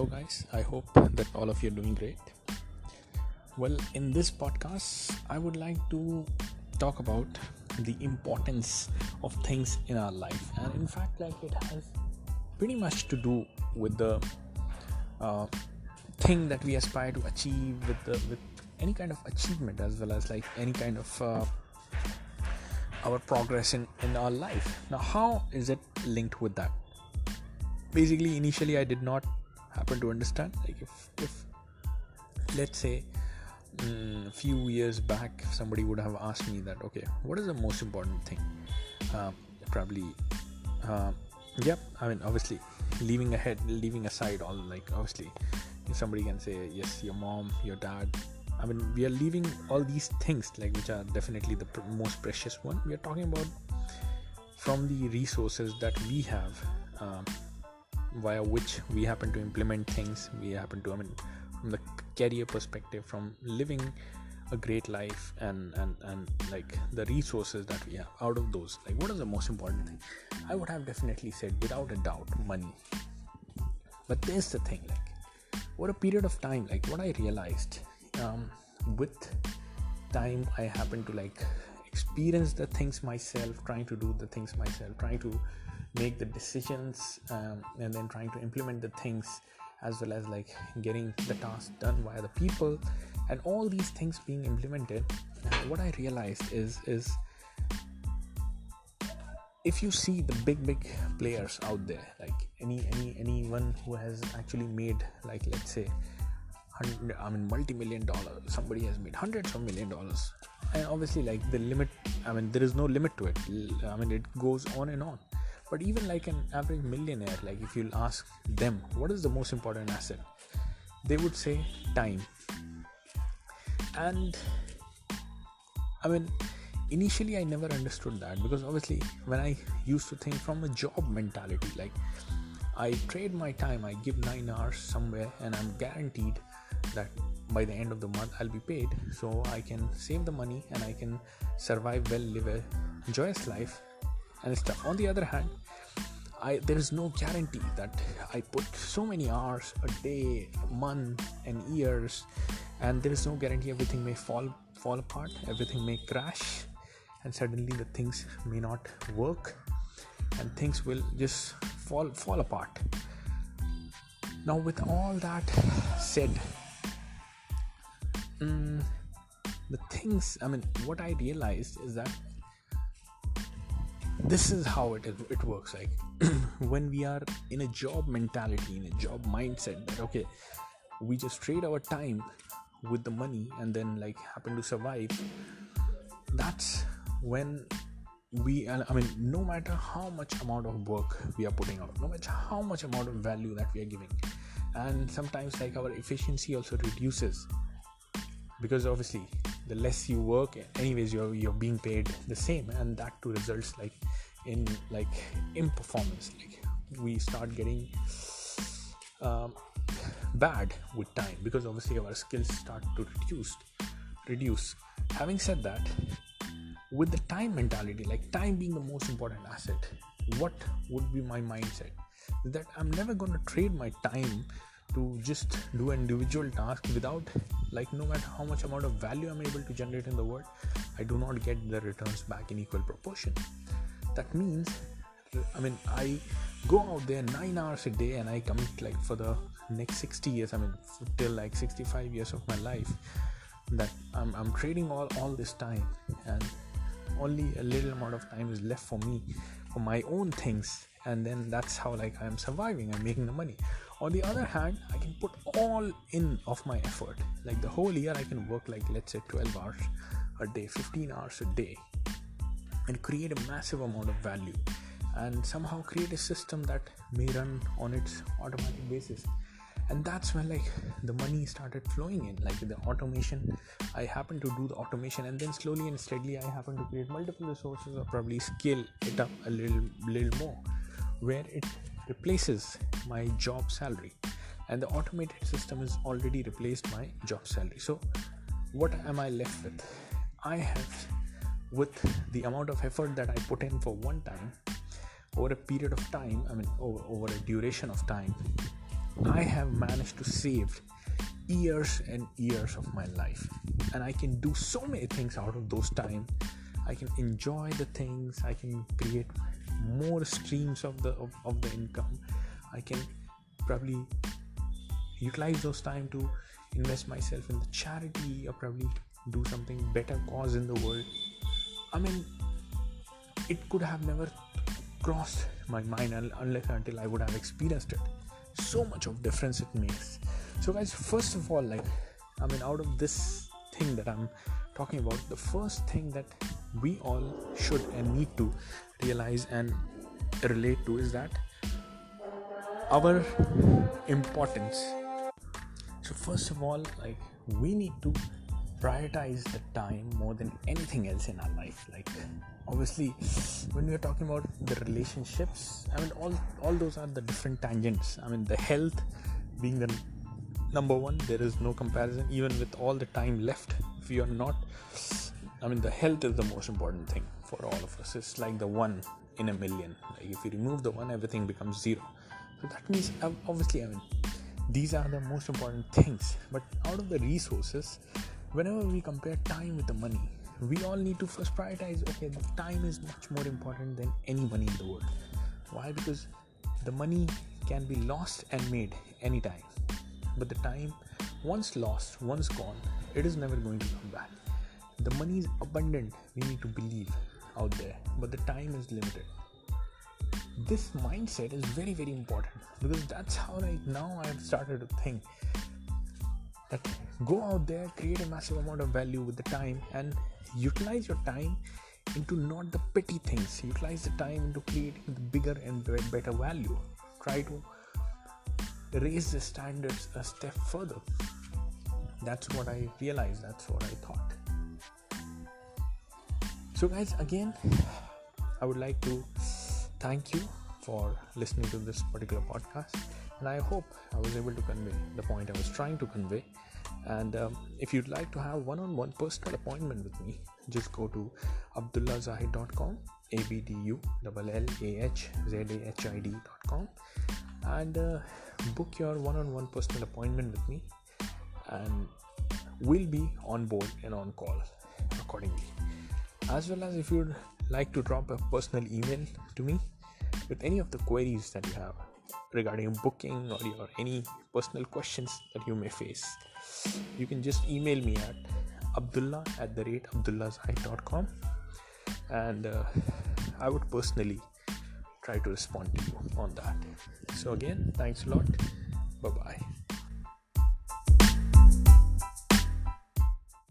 hello, guys. I hope that all of you are doing great. Well, in this podcast, I would like to talk about the importance of things in our life, and in fact, like it has pretty much to do with the uh, thing that we aspire to achieve with the with any kind of achievement as well as like any kind of uh, our progress in in our life. Now, how is it linked with that? Basically, initially, I did not happen to understand like if if let's say mm, a few years back somebody would have asked me that okay what is the most important thing? Um, probably uh, yep i mean obviously leaving ahead leaving aside all like obviously if somebody can say yes your mom your dad i mean we are leaving all these things like which are definitely the pr- most precious one. We are talking about from the resources that we have um, via which we happen to implement things we happen to i mean from the career perspective from living a great life and and and like the resources that we have out of those like what is the most important thing? I would have definitely said without a doubt money. But there's the thing like what a period of time like what i realized um, with time i happen to like experience the things myself trying to do the things myself trying to make the decisions um, and then trying to implement the things as well as like getting the task done by the people and all these things being implemented what i realized is is if you see the big big players out there like any any anyone who has actually made like let's say I mean multi-million dollars somebody has made hundreds of million dollars. And obviously like the limit I mean there is no limit to it. I mean it goes on and on. But even like an average millionaire like if you'll ask them what is the most important asset? They would say time. And i mean initially i never understood that because obviously when i used to think from a job mentality like i trade my time i give 9 hours somewhere and i'm guaranteed that by the end of the month i'll be paid so i can save the money and i can survive well live a joyous life and stuff. On the other hand, I, there is no guarantee that I put so many hours a day, a month, and years, and there is no guarantee everything may fall fall apart, everything may crash, and suddenly the things may not work, and things will just fall fall apart. Now, with all that said, um, the things I mean, what I realized is that this is how it, it works like when we are in a job mentality in a job mindset that okay we just trade our time with the money and then like happen to survive that's when we i mean no matter how much amount of work we are putting out no matter how much amount of value that we are giving and sometimes like our efficiency also reduces because obviously the less you work anyways you're you're being paid the same and that too results like in like in performance like we start getting um, bad with time because obviously our skills start to reduce reduce. Having said that with the time mentality like time being the most important asset what would be my mindset? That i'm never going to trade my time to just do an individual task without like no matter how much amount of value i'm able to generate in the world i do not get the returns back in equal proportion. That means i mean i go out there nine hours a day and i commit like for the next 60 years i mean till like 65 years of my life that i'm, I'm trading all all this time and only a little amount of time is left for me for my own things and then that's how like i'm surviving i'm making the money. On the other hand i can put all in of my effort. Like the whole year i can work like let's say 12 hours a day 15 hours a day and create a massive amount of value and somehow create a system that may run on its automatic basis. And that's when like the money started flowing in. Like the automation i happen to do the automation and then slowly and steadily i happen to create multiple resources or probably scale it up a little little more where it replaces my job salary. And the automated system has already replaced my job salary. So what am i left with? I have with the amount of effort that i put in for one time over a period of time i mean over, over a duration of time I have managed to save years and years of my life. And I can do so many things out of those time. I can enjoy the things, I can create more streams of the of, of the income. I can probably utilize those time to invest myself in the charity or probably do something better cause in the world i mean it could have never crossed my mind unless until i would have experienced it so much of difference it makes so guys first of all like i mean out of this thing that i'm talking about the first thing that we all should and need to realize and relate to is that our importance. So first of all like we need to prioritize the time more than anything else in our life. Like obviously when we are talking about the relationships i mean all all those are the different tangents. I mean the health being the number one there is no comparison. Even with all the time left if you are not i mean the health is the most important thing for all of us. It's like the one in a million. Like if you remove the one everything becomes zero. So that means obviously i mean these are the most important things. But out of the resources whenever we compare time with the money we all need to first prioritize okay time is much more important than any money in the world. Why? Because the money can be lost and made anytime. But the time once lost once gone it is never going to come back the money is abundant. We need to believe out there. But the time is limited. This mindset is very very important. Because that's how right now i've started to think that go out there create a massive amount of value with the time and utilize your time into not the petty things. Utilize the time into creating the bigger and better value. Try to raise the standards a step further. That's what i realized. That's what i thought so guys again i would like to thank you for listening to this particular podcast. And i hope i was able to convey the point i was trying to convey. And um, if you'd like to have one-on-one personal appointment with me just go to abdullahzahid.com a-b-d-u-l-l-a-h-z-a-h-i-d.com and uh, book your one-on-one personal appointment with me and we'll be on board and on call accordingly as well as if you'd like to drop a personal email to me with any of the queries that you have regarding booking or your any personal questions that you may face you can just email me at abdullah at the rate abdullahzahid.com and uh, i would personally try to respond to you on that. So again thanks a lot. Bye bye